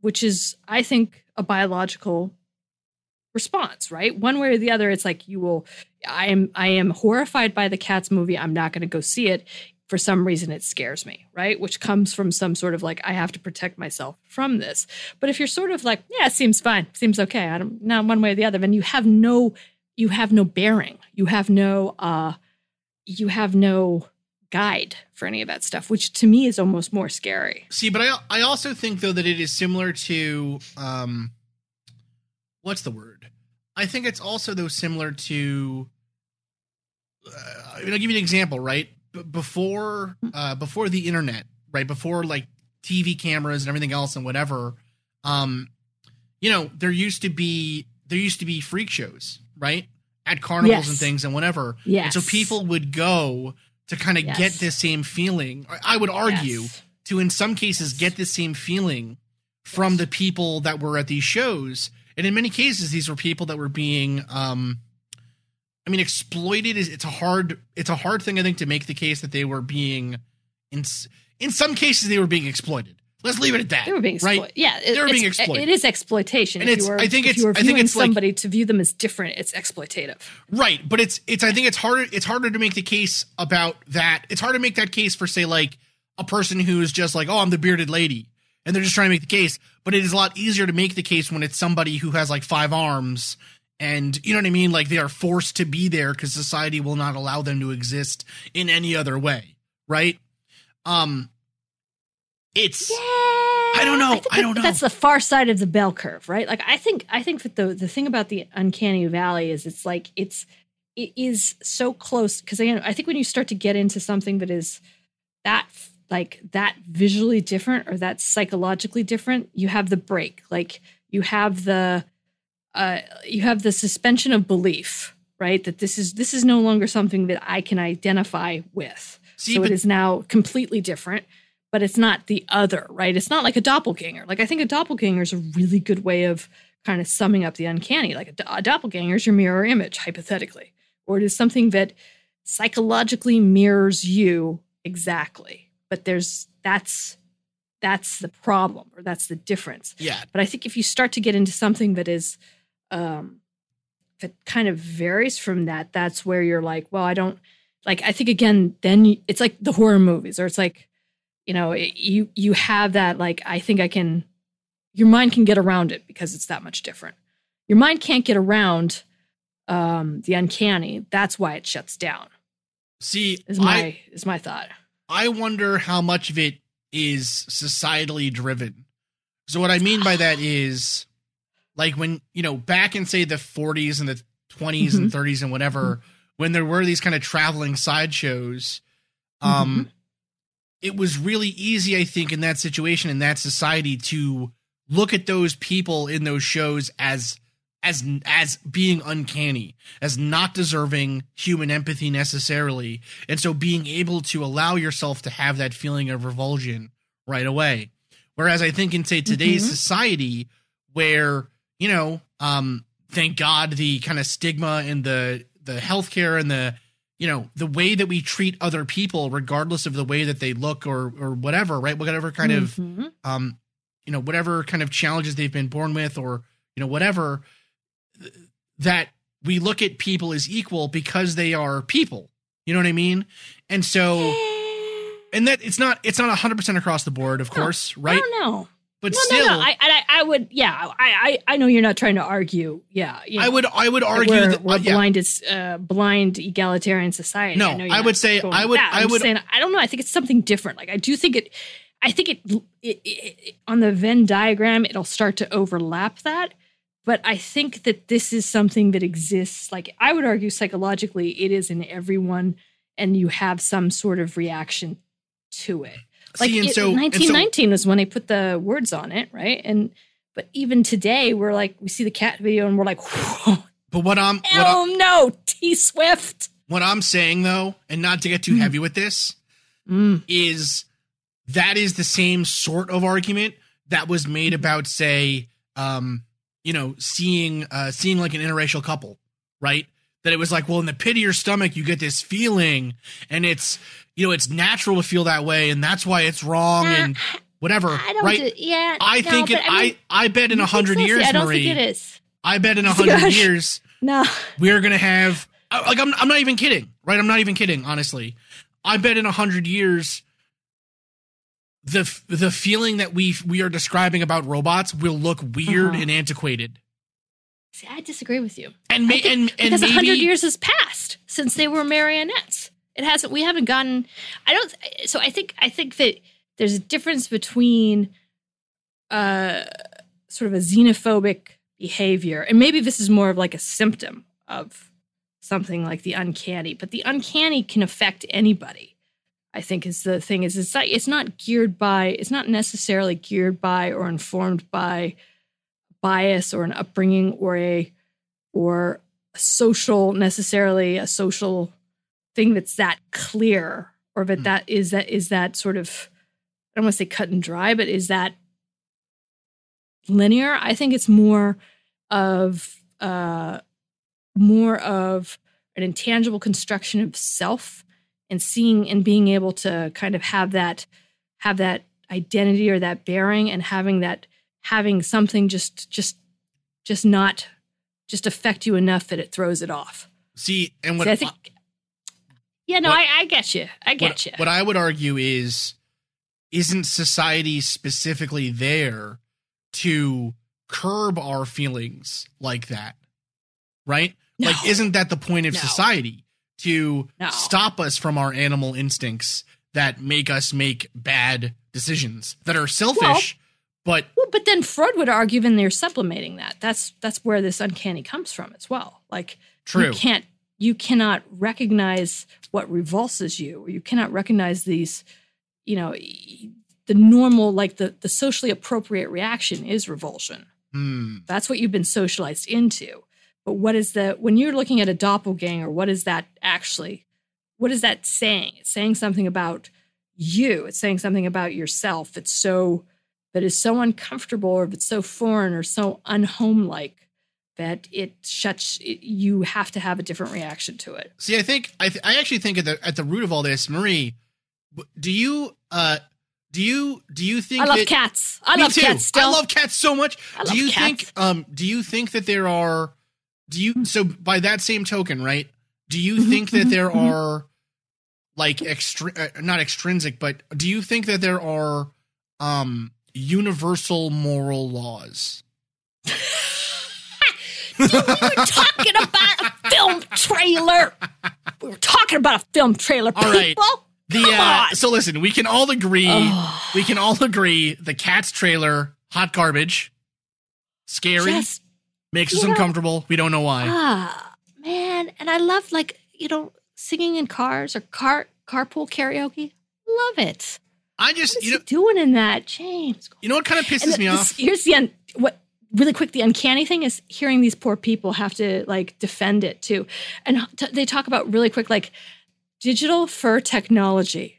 which is I think a biological response, right? One way or the other, it's like you will. I am I am horrified by the Cats movie. I'm not going to go see it. For some reason, it scares me, right? Which comes from some sort of like I have to protect myself from this. But if you're sort of like, yeah, it seems fine, seems okay. I don't not one way or the other, then you have no you have no bearing. You have no uh you have no guide for any of that stuff, which to me is almost more scary. See, but I I also think though that it is similar to um what's the word? I think it's also though similar to uh, I'll give you an example, right? B- before uh before the internet, right? Before like TV cameras and everything else and whatever, um you know, there used to be there used to be freak shows, right? At carnivals Yes. and things and whatever. Yes. And so people would go to kind of Yes. get this same feeling. I- I would argue Yes. to in some cases get the same feeling from the people that were at these shows and in many cases these were people that were being um i mean exploited is it's a hard it's a hard thing i think to make the case that they were being in in some cases they were being exploited let's leave it at that They were being exploited. right. Yeah, it- They were being exploited. It is exploitation. And if it's- are, I think it's- I think it's like- somebody to view them as different, it's exploitative. Right, but it's it's I think it's harder it's harder to make the case about that. It's hard to make that case for say like a person who's just like, "Oh, I'm the bearded lady." And they're just trying to make the case, but it is a lot easier to make the case when it's somebody who has like five arms and you know what I mean, like they are forced to be there cuz society will not allow them to exist in any other way, right? Um it's I don't know. think I don't know. That's the far side of the bell curve, right? Like I think I think that the the thing about the uncanny valley is it's like it's it is so close because again I think when you start to get into something that is that like that visually different or that psychologically different, you have the break. Like you have the uh you have the suspension of belief, right? That this is this is no longer something that I can identify with. See, so but- it is now completely different, but it's not the other, right? It's not like a doppelganger. Like I think a doppelganger is a really good way of kind of summing up the uncanny. Like a, a doppelganger is your mirror image, hypothetically, or it is something that psychologically mirrors you exactly. But there's that's that's the problem, or that's the difference. yeah. But I think if you start to get into something that is, um, it kind of varies from that, that's where you're like, well, I don't like. I think again, then you, it's like the horror movies, or it's like, you know, it, you you have that like. I think I can. Your mind can get around it because it's that much different. Your mind can't get around um, the uncanny. That's why it shuts down. See, Is my I is my thought. I wonder how much of it is societally driven. So what I mean by that is like when, you know, back in say the 40s and the 20s and mm-hmm. 30s and whatever, mm-hmm. when there were these kind of traveling sideshows, um mm-hmm. it was really easy I think in that situation in that society to look at those people in those shows as as as being uncanny, as not deserving human empathy necessarily, and so being able to allow yourself to have that feeling of revulsion right away. Whereas I think in say today's Mhm. society, where you know, um, thank God the kind of stigma and the the healthcare and the you know the way that we treat other people, regardless of the way that they look or or whatever, right? Whatever kind of Mhm. um, you know, whatever kind of challenges they've been born with, or you know, whatever, that we look at people as equal because they are people. You know what I mean? And so, and that it's not it's not hundred percent across the board, of course, right? I don't know. But no, still, no, no. I, I, I would, yeah. I, I, I know you're not trying to argue. Yeah, you I would I would argue we're, that we're uh, yeah, blind is uh, blind egalitarian society. No, know you're I would say- I would-. I would- saying, I don't know. I think it's something different. Like I do think it. I think it, it, it, it on the Venn diagram it'll start to overlap that. But I think that this is something that exists. Like I would argue psychologically, it is in everyone, and you have some sort of reaction to it. Like see, and it- so and so 1919 was when they put the words on it, right? And but even today, we're like, we see the cat video and we're like, whoa, but what I'm what, oh no, T Swift. what I'm saying though, and not to get too Mm. heavy with this, Mm. is that is the same sort of argument that was made about say um you know seeing uh seeing like an interracial couple right that it was like well in the pit of your stomach you get this feeling and it's you know it's natural to feel that way and that's why it's wrong Nah, and whatever I don't. right do- yeah, i no, think it I, mean, I, I bet in a hundred? Years I don't marie think it is. i bet in a hundred years No, we're gonna have like I'm, I'm not even kidding right i'm not even kidding honestly i bet in a hundred years the the feeling that we we are describing about robots will look weird Uh-huh. and antiquated see, I disagree with you. and think- and and because hundred years has passed since they were marionettes. It hasn't. We haven't gotten. I don't. So I think. I think that there's a difference between, uh, sort of a xenophobic behavior, and maybe this is more of like a symptom of something like the uncanny. But the uncanny can affect anybody. I think is the thing is it's not it's not geared by it's not necessarily geared by or informed by bias or an upbringing or a or a social necessarily a social thing that's that clear or that Hmm. that is that is that sort of I don't want to say cut and dry, but is that linear? I think it's more of uh more of an intangible construction of self and seeing and being able to kind of have that have that identity or that bearing and having that having something just just just not just affect you enough that it throws it off. see and what See, I think Yeah, no, what- I, I get you. I get what, you. what I would argue is isn't society specifically there to curb our feelings like that? Right? No. Like isn't that the point of No. society to No. stop us from our animal instincts that make us make bad decisions that are selfish but Well, but then Freud would argue then they're sublimating that. That's that's where this uncanny comes from as well. Like true. you can't you cannot recognize what revulses you, or you cannot recognize these, you know, the normal, like the the socially appropriate reaction is revulsion. Hmm. That's what you've been socialized into. But what is the when you're looking at a doppelganger, what is that actually? What is that saying? It's saying something about you. It's saying something about yourself. It's so that is so uncomfortable, or if it's so foreign or so unhomelike that it shuts. It, you have to have a different reaction to it. See, I think I, th- I actually think at the at the root of all this, Marie, do you uh do you do you think I love that, cats. I Me love too. cats. Still, I love cats so much. I do you cats. think um do you think that there are Do you so by that same token, right? Do you Mhm, think that mhm, there mhm. are like extr uh, not extrinsic, but do you think that there are um universal moral laws? we were talking about a film trailer. We were talking about a film trailer. All right. people. The uh, so listen, we can all agree Oh. we can all agree the cat's trailer hot garbage. Scary, Just makes you us know- uncomfortable. We don't know why. ah man, and I love like you know singing in cars or car carpool karaoke. Love it. I just you know doing in that, James? you know what kind of pisses the- me this- off? Here's the un- what really quick. The uncanny thing is hearing these poor people have to like defend it too, and t- they talk about really quick like digital fur technology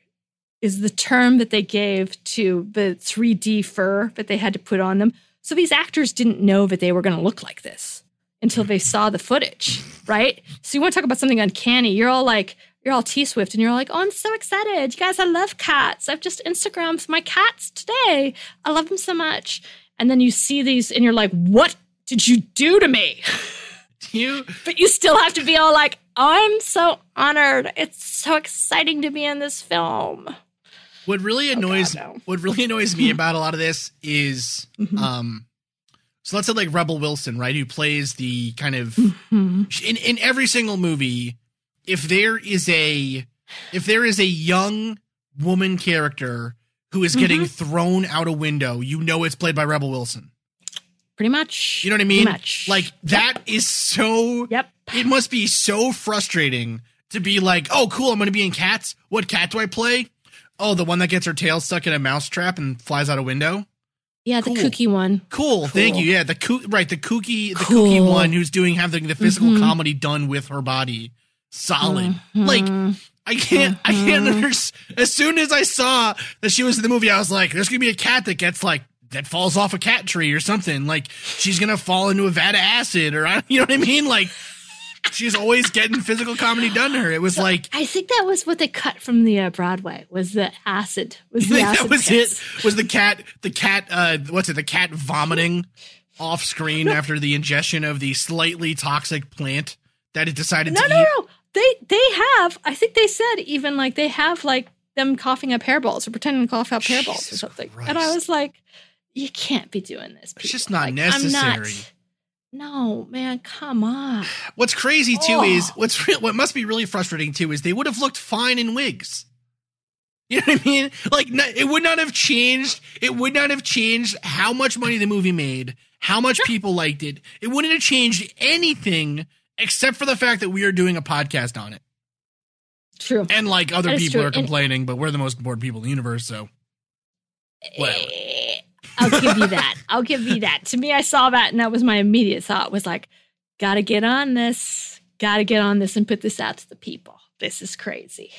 is the term that they gave to the 3D fur that they had to put on them. So these actors didn't know that they were going to look like this until they saw the footage, right? So you want to talk about something uncanny? You're all like. You're all T Swift and you're like, oh, I'm so excited. You guys, I love cats. I've just Instagrammed my cats today. I love them so much. And then you see these and you're like, what did you do to me? You But you still have to be all like, I'm so honored. It's so exciting to be in this film. What really annoys Oh, no. what really annoys me about a lot of this is Mhm. um so let's say like Rebel Wilson, right, who plays the kind of Mhm. in in every single movie if there is a if there is a young woman character who is getting Mm-hmm. thrown out a window, you know it's played by Rebel Wilson. Pretty much. You know what I Pretty mean? much. Like that is so Yep. it must be so frustrating to be like, "Oh, cool, I'm going to be in Cats. What cat do I play? Oh, the one that gets her tail stuck in a mouse trap and flies out a window. Yeah, the Cool. kooky one. Cool, thank you. Yeah, the koo- right, the kooky, the Cool. kooky one who's doing having the physical Mhm. comedy done with her body. Solid. Mhm. Like I can't, I can't Mhm. understand. As soon as I saw that she was in the movie, I was like, "There's gonna be a cat that gets like that falls off a cat tree or something. Like she's gonna fall into a vat of acid, or I, you know what I mean? Like she's always getting physical comedy done to her. It was like I think that was what they cut from the uh, Broadway was the acid. Was the acid that was cuts. it? Was the cat the cat? uh What's it? The cat vomiting off screen after the ingestion of the slightly toxic plant that it decided No, to no, eat. no. no, They they have. I think they said even like they have like them coughing up hairballs or pretending to cough up hairballs or something. Christ. And I was like, you can't be doing this. It's just not Like, necessary. No, man, come on. What's crazy too Oh. is what's real, what must be really frustrating too is they would have looked fine in wigs. You know what I mean? Like it would not have changed. It would not have changed how much money the movie made, how much people liked it. It wouldn't have changed anything except for the fact that we are doing a podcast on it. True. And like other people true. are And- complaining, but we're the most important people in the universe, so eh, whatever. I'll give you that. I'll give you that. To me, I saw that and that was my immediate thought was like, gotta get on this. Gotta get on this and put this out to the people. This is crazy.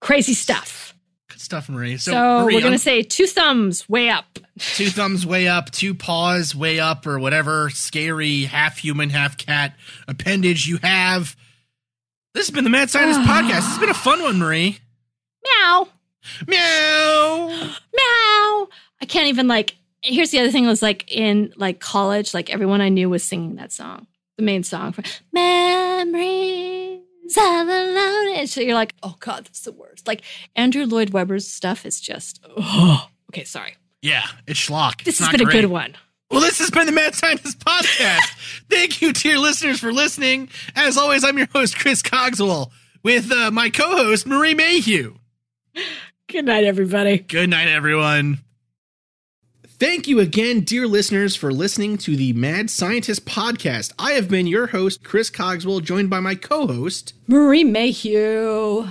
Crazy stuff. Good stuff, Marie. So, So, Marie, we're gonna un- say two thumbs way up. two thumbs way up, two paws way up, or whatever scary half human, half cat appendage you have. This has been the Mad Scientist Podcast. It's been a fun one, Marie. Meow. Meow. Meow. I can't even like here's the other thing was like in like college, like everyone I knew was singing that song. The main song for Memories of a Lonely. So you're like, oh God, that's the worst. Like Andrew Lloyd Webber's stuff is just oh okay, sorry. Yeah, it's schlock. This It's has been a good one. Well, this has been the Mad Scientist Podcast. Thank you, dear listeners, for listening. As always, I'm your host, Chris Cogswell, with uh, my co host, Marie Mayhew. Good night, everybody. Good night, everyone. Thank you again, dear listeners, for listening to the Mad Scientist Podcast. I have been your host, Chris Cogswell, joined by my co host. Marie Mayhew.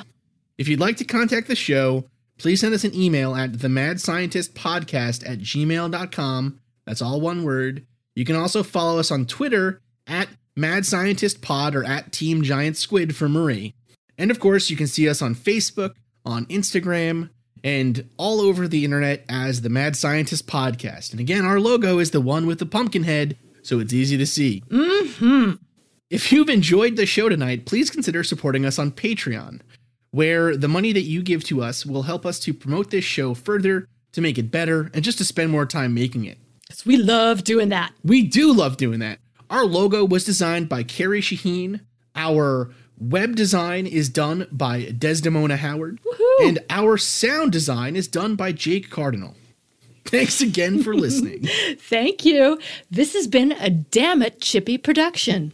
If you'd like to contact the show, please send us an email at themadscientistpodcast at gmail.com. That's all one word. You can also follow us on Twitter at Mad Scientist Pod or at Team Giant Squid for Marie. And of course, you can see us on Facebook, on Instagram, and all over the internet as the Mad Scientist Podcast. And again, our logo is the one with the pumpkin head, so it's easy to see. Mm-hmm. If you've enjoyed the show tonight, please consider supporting us on Patreon, where the money that you give to us will help us to promote this show further, to make it better, and just to spend more time making it. We love doing that. We do love doing that. Our logo was designed by Carrie Shaheen. Our web design is done by Desdemona Howard. Woohoo! And our sound design is done by Jake Cardinal. Thanks again for listening. Thank you. This has been a Damn It Chippy production.